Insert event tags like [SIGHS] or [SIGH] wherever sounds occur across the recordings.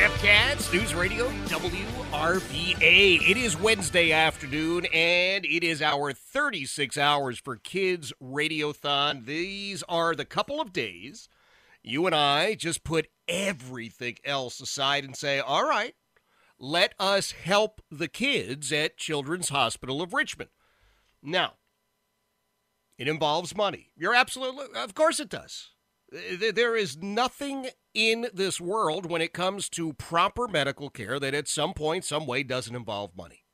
Jeff Katz, News Radio WRVA. It is Wednesday afternoon, and it is our 36 hours for Kids Radiothon. These are the couple of days you and I just put everything else aside and say, all right, let us help the kids at Children's Hospital of Richmond. Now, it involves money. You're absolutely, of course it does. There is nothing in this world when it comes to proper medical care that at some point, some way doesn't involve money.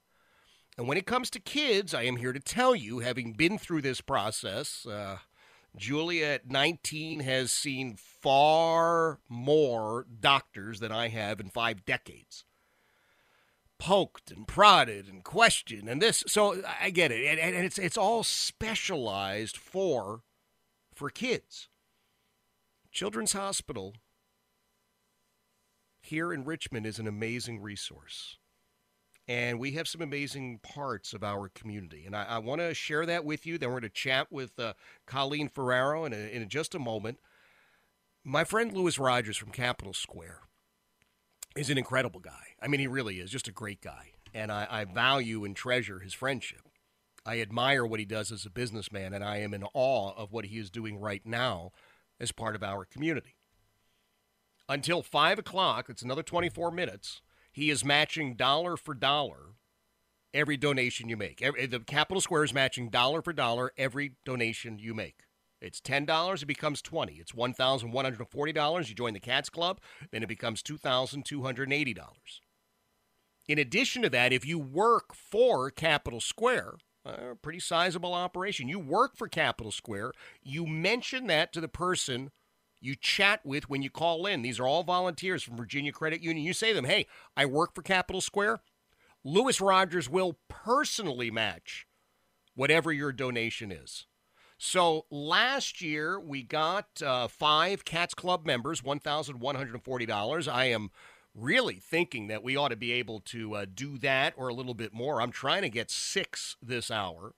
And when it comes to kids, I am here to tell you, having been through this process, uh, Julia at 19 has seen far more doctors than I have in five decades. Poked and prodded and questioned and this. So I get it. And, and it's, it's all specialized for, for kids. Children's Hospital here in Richmond is an amazing resource. And we have some amazing parts of our community. And I, I want to share that with you. Then we're going to chat with uh, Colleen Ferraro in, a, in just a moment. My friend Lewis Rogers from Capital Square is an incredible guy. I mean, he really is just a great guy. And I, I value and treasure his friendship. I admire what he does as a businessman, and I am in awe of what he is doing right now as part of our community. Until 5 o'clock, it's another 24 minutes, he is matching dollar for dollar every donation you make. Every, the Capital Square is matching dollar for dollar every donation you make. It's $10, it becomes 20 It's $1,140. You join the Cats Club, then it becomes $2,280. In addition to that, if you work for Capital Square, a pretty sizable operation. You work for Capital Square. You mention that to the person you chat with when you call in. These are all volunteers from Virginia Credit Union. You say to them, hey, I work for Capital Square. Lewis Rogers will personally match whatever your donation is. So last year we got uh, five Cats Club members, $1,140. I am really thinking that we ought to be able to uh, do that or a little bit more. I'm trying to get six this hour.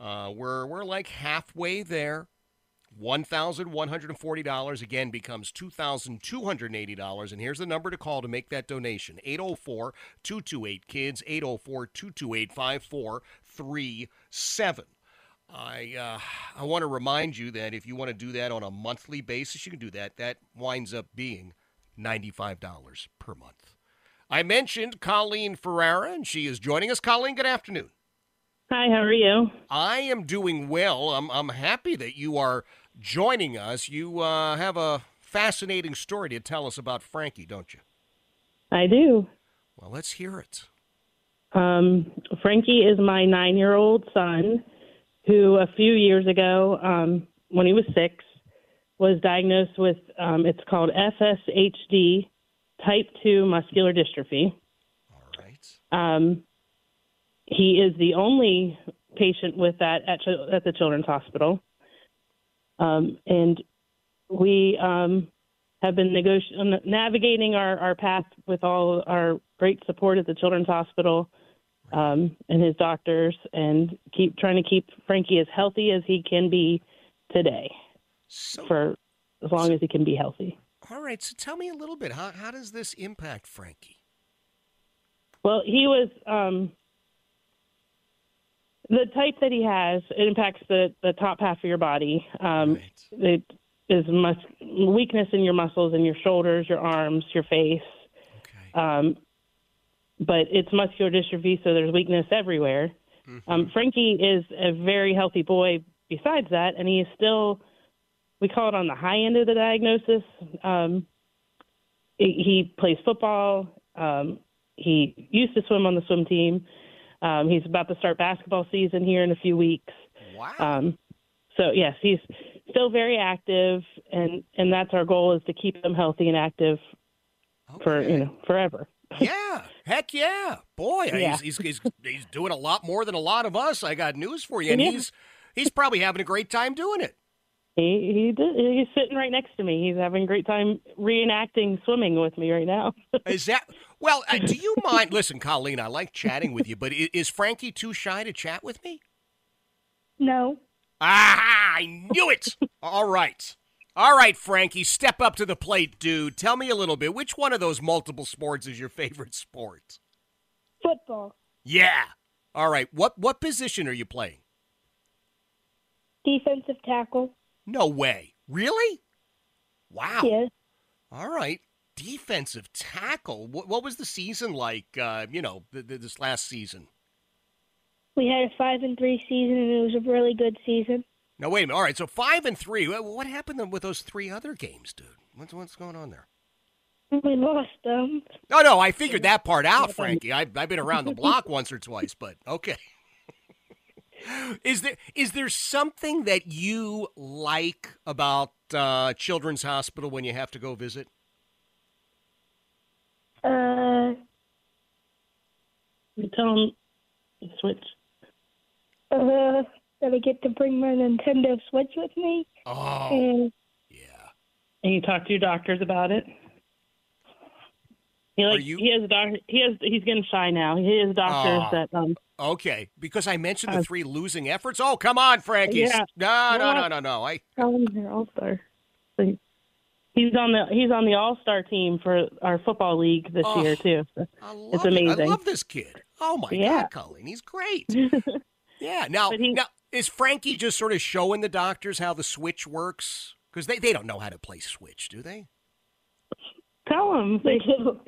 Uh, we're we're like halfway there. $1,140 again becomes $2,280. And here's the number to call to make that donation 804 228 KIDS, 804 228 5437. I uh, I want to remind you that if you want to do that on a monthly basis, you can do that. That winds up being $95 per month. I mentioned Colleen Ferrara, and she is joining us. Colleen, good afternoon. Hi, how are you? I am doing well. I'm, I'm happy that you are joining us. You uh, have a fascinating story to tell us about Frankie, don't you? I do. Well, let's hear it. Um, Frankie is my nine year old son who, a few years ago, um, when he was six, was diagnosed with um, it's called FSHD, type 2 muscular dystrophy. All right. Um, he is the only patient with that at, at the Children's Hospital. Um, and we um, have been negoti- navigating our, our path with all our great support at the Children's Hospital um, and his doctors, and keep trying to keep Frankie as healthy as he can be today, So, for as long as he can be healthy. all right. So tell me a little bit. How how does this impact Frankie? Well, he was um, the type that he has. It impacts the the top half of your body. Um, Right. It is mus- weakness in your muscles in your shoulders, your arms, your face. Okay. Um, but it's muscular dystrophy, so there's weakness everywhere. Um, Frankie is a very healthy boy. Besides that, and he is still, we call it on the high end of the diagnosis. Um, he, he plays football. Um, he used to swim on the swim team. Um, he's about to start basketball season here in a few weeks. Wow. Um, so yes, he's still very active, and and that's our goal is to keep him healthy and active for you know forever. [LAUGHS] Yeah, heck yeah, boy, Yeah. He's, he's he's he's doing a lot more than a lot of us. I got news for you, and Yeah. he's he's probably having a great time doing it. He he did, he's sitting right next to me. He's having a great time reenacting swimming with me right now. [LAUGHS] Is that well? Uh, do you mind? Listen, Colleen, I like chatting with you, but i- is Frankie too shy to chat with me? No. Ah, I knew it. All right. All right, Frankie, step up to the plate, dude. Tell me a little bit. Which one of those multiple sports is your favorite sport? Football. Yeah. All right. What what position are you playing? Defensive tackle. No way. Really? Wow. Yes. All right. Defensive tackle. What, what was the season like? Uh, you know, th- th- this last season. We had a five and three season, and it was a really good season. No, wait a minute. All right. So five and three. What happened with those three other games, dude? What's what's going on there? We lost them. No, no, I figured that part out, Frankie. I, I've been around the block once or twice, but okay. Is there is there something that you like about uh, Children's Hospital when you have to go visit? Uh, You Tell him switch. uh, that I get to bring my Nintendo Switch with me, Oh, and yeah. And you talk to your doctors about it. He like you- he has a doctor. He has he's getting shy now. He has doctors Aw. that um Okay, because I mentioned the Uh, three losing efforts. Oh, come on, Frankie. Yeah. No, no, no, no, no. I tell him they're all star. He's on the he's on the all star team for our football league this Oh. year too. So I love It's it. I love this kid. Oh my Yeah. God, Colleen, he's great. [LAUGHS] Yeah. Now, he- now is Frankie just sort of showing the doctors how the switch works? Because they, they don't know how to play switch, do they? Tell him they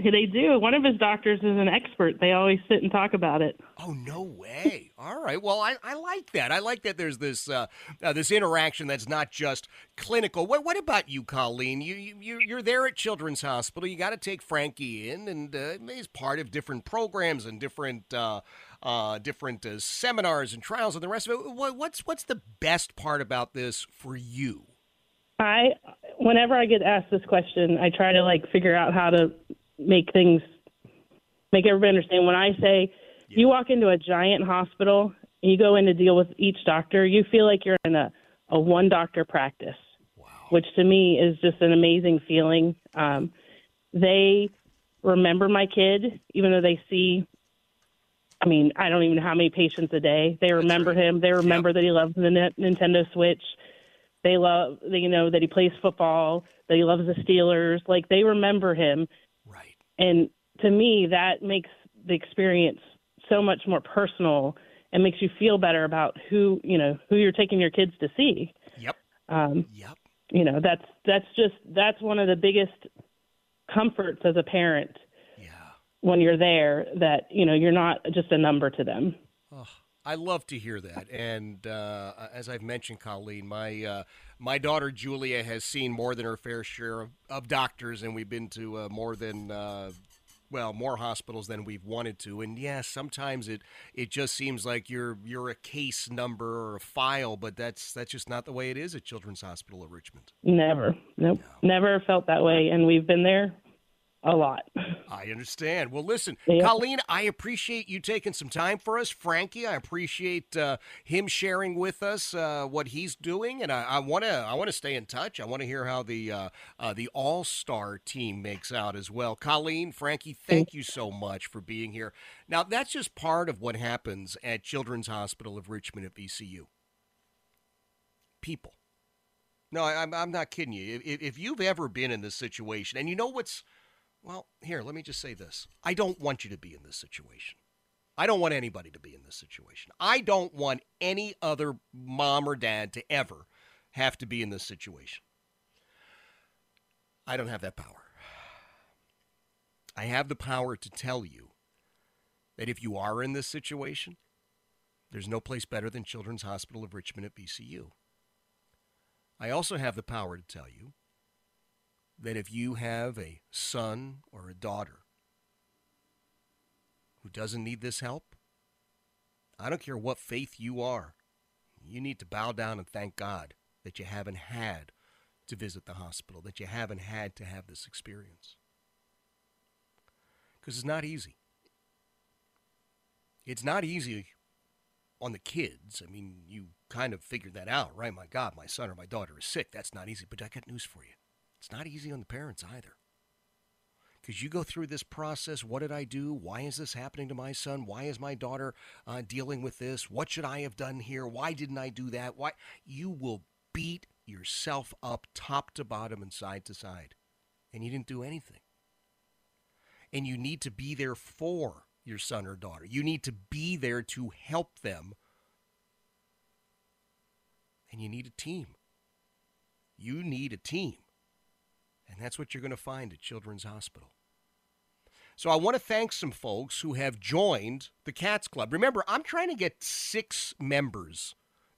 [LAUGHS] they do. One of his doctors is an expert. They always sit and talk about it. Oh no way! All right. Well, I, I like that. I like that. There's this uh, uh, this interaction that's not just clinical. What what about you, Colleen? You you you're- you're there at Children's Hospital. You got to take Frankie in, and uh, he's part of different programs and different uh, uh, different uh, seminars and trials and the rest of it. What, what's what's the best part about this for you? I whenever I get asked this question, I try to like figure out how to make things make everybody understand. When I say you walk into a giant hospital and you go in to deal with each doctor, you feel like you're in a, a one doctor practice, which to me is just an amazing feeling. Um, they remember my kid, even though they see. I mean, I don't even know how many patients a day. They remember him. They remember that he loves the Ni- Nintendo Switch. They love, you know, that he plays football. That he loves the Steelers. Like they remember him. Right. And to me, that makes the experience so much more personal and makes you feel better about who you know who you're taking your kids to see. Yep. Um, Yep. you know, that's that's just that's one of the biggest comforts as a parent Yeah. when you're there. That you know you're not just a number to them. Oh, I love to hear that. And uh, as I've mentioned, Colleen, my uh, my daughter Julia has seen more than her fair share of, of doctors, and we've been to uh, more than uh, well more hospitals than we've wanted to. And yeah, sometimes it it just seems like you're you're a case number or a file, but that's that's just not the way it is at Children's Hospital of Richmond. Never, nope, never felt that way. And we've been there a lot. I understand. Well, listen. Colleen, I appreciate you taking some time for us. Frankie, I appreciate uh, him sharing with us uh, what he's doing, and I want to I want to stay in touch. I want to hear how the uh, uh, the All Star team makes out as well. Colleen, Frankie, thank you so much for being here. Now, that's just part of what happens at Children's Hospital of Richmond at VCU. People. No, I'm I'm not kidding you. If, if you've ever been in this situation, and you know what's well, here, let me just say this. I don't want you to be in this situation. I don't want anybody to be in this situation. I don't want any other mom or dad to ever have to be in this situation. I don't have that power. I have the power to tell you that if you are in this situation, there's no place better than Children's Hospital of Richmond at VCU. I also have the power to tell you that if you have a son or a daughter who doesn't need this help, I don't care what faith you are, you need to bow down and thank God that you haven't had to visit the hospital, that you haven't had to have this experience. Because it's not easy. It's not easy on the kids. I mean, you kind of figured that out, right? My God, my son or my daughter is sick. That's not easy. But I got news for you. It's not easy on the parents either. Because you go through this process. What did I do? Why is this happening to my son? Why is my daughter uh, dealing with this? What should I have done here? Why didn't I do that? Why? You will beat yourself up top to bottom and side to side. And you didn't do anything. And you need to be there for your son or daughter. You need to be there to help them. And you need a team. You need a team. And that's what you're going to find at Children's Hospital. So I want to thank some folks who have joined the Cats Club. Remember, I'm trying to get six members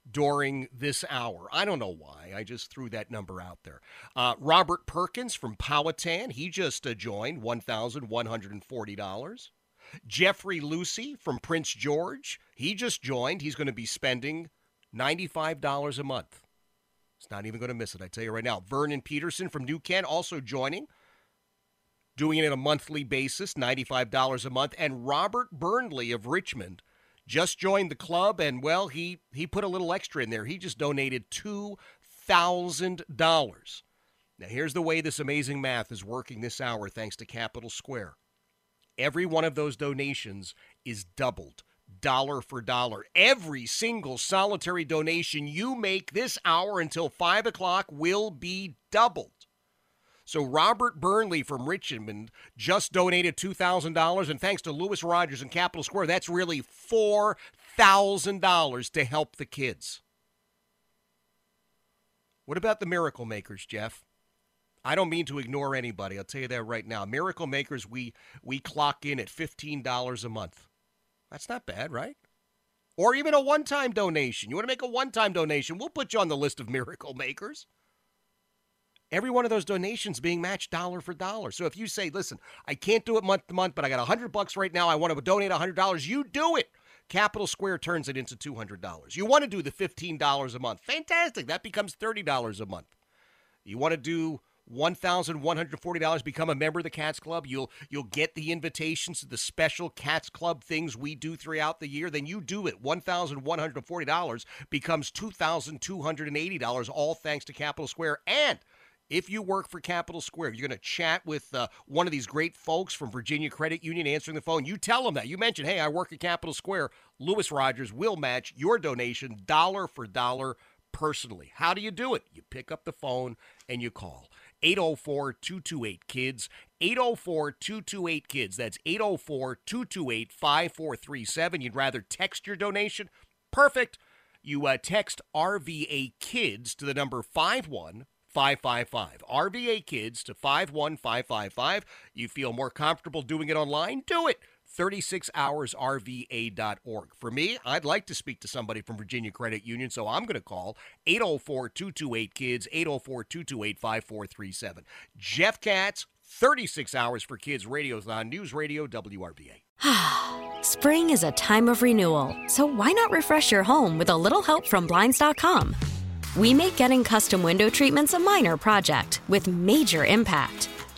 during this hour. I don't know why. I just threw that number out there. Uh, Robert Perkins from Powhatan, he just uh, joined, $1,140. Jeffrey Lucy from Prince George, he just joined. He's going to be spending $95 a month. It's not even going to miss it, I tell you right now. Vernon Peterson from New Kent also joining, doing it on a monthly basis, $95 a month. And Robert Burnley of Richmond just joined the club, and well, he, he put a little extra in there. He just donated $2,000. Now, here's the way this amazing math is working this hour, thanks to Capital Square. Every one of those donations is doubled dollar for dollar. Every single solitary donation you make this hour until 5 o'clock will be doubled. So Robert Burnley from Richmond just donated $2,000, and thanks to Lewis Rogers and Capital Square, that's really $4,000 to help the kids. What about the Miracle Makers, Jeff? I don't mean to ignore anybody. I'll tell you that right now. Miracle Makers, we we clock in at $15 a month. That's not bad, right? Or even a one time donation. You want to make a one time donation? We'll put you on the list of miracle makers. Every one of those donations being matched dollar for dollar. So if you say, listen, I can't do it month to month, but I got 100 bucks right now, I want to donate $100, you do it. Capital Square turns it into $200. You want to do the $15 a month. Fantastic. That becomes $30 a month. You want to do $1,140 become a member of the Cats Club. You'll you'll get the invitations to the special Cats Club things we do throughout the year. Then you do it. $1,140 becomes $2,280 all thanks to Capital Square and if you work for Capital Square, you're going to chat with uh, one of these great folks from Virginia Credit Union answering the phone. You tell them that. You mention, hey, I work at Capital Square. Lewis Rogers will match your donation dollar for dollar personally. How do you do it? You pick up the phone and you call. 804 228 KIDS. 804 228 KIDS. That's 804 228 5437. You'd rather text your donation? Perfect. You uh, text RVA KIDS to the number 51555. RVA KIDS to 51555. You feel more comfortable doing it online? Do it. 36hoursrva.org. For me, I'd like to speak to somebody from Virginia Credit Union, so I'm going to call 804 228 KIDS, 804 228 5437. Jeff Katz, 36 Hours for Kids Radio on News Radio WRVA. [SIGHS] Spring is a time of renewal, so why not refresh your home with a little help from Blinds.com? We make getting custom window treatments a minor project with major impact.